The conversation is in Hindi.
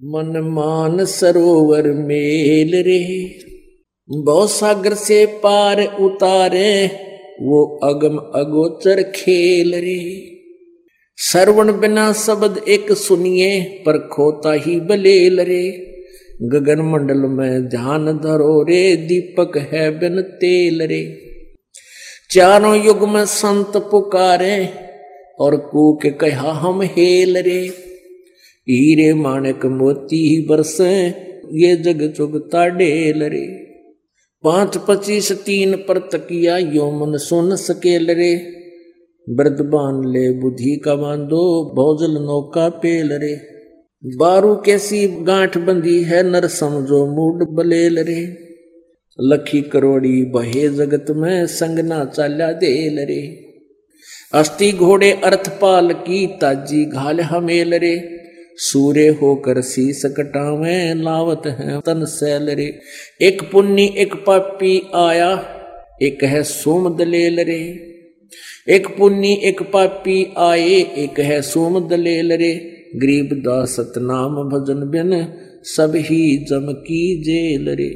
मन मान सरोवर मेल रे बहु सागर से पार उतारे वो अगम अगोचर खेल रे श्रवण बिना शब्द एक सुनिए पर खोता ही बलेल रे गगन मंडल में ध्यान धरो रे दीपक है बिन तेल रे चारों युग में संत पुकारे और कूक कहा हम हेल रे हीरे माणक मोती ही बरसे, ये जग चुगता डेल रे पाँच पच्चीस तीन पर तकिया यो मन सुन सकेल रे बाँध ले बुद्धि का बांधो, भोजल नौका पेल रे बारू कैसी गांठ बंदी है, नर समझो मूड बलेल रे लखी करोड़ी बहे जगत में संगना चाल्या देल रे अस्थि घोड़े अर्थपाल की, ताजी घाल हमेल रे सूर्य होकर शीस कटावे, लावत है तन सैल रे एक पुण्य एक पापी आया, एक है सोम दलेल रे एक पुण्य एक पापी आए, एक है सोम दलेल रे गरीब दास सतनाम भजन बिन, सब ही जम की जेल रे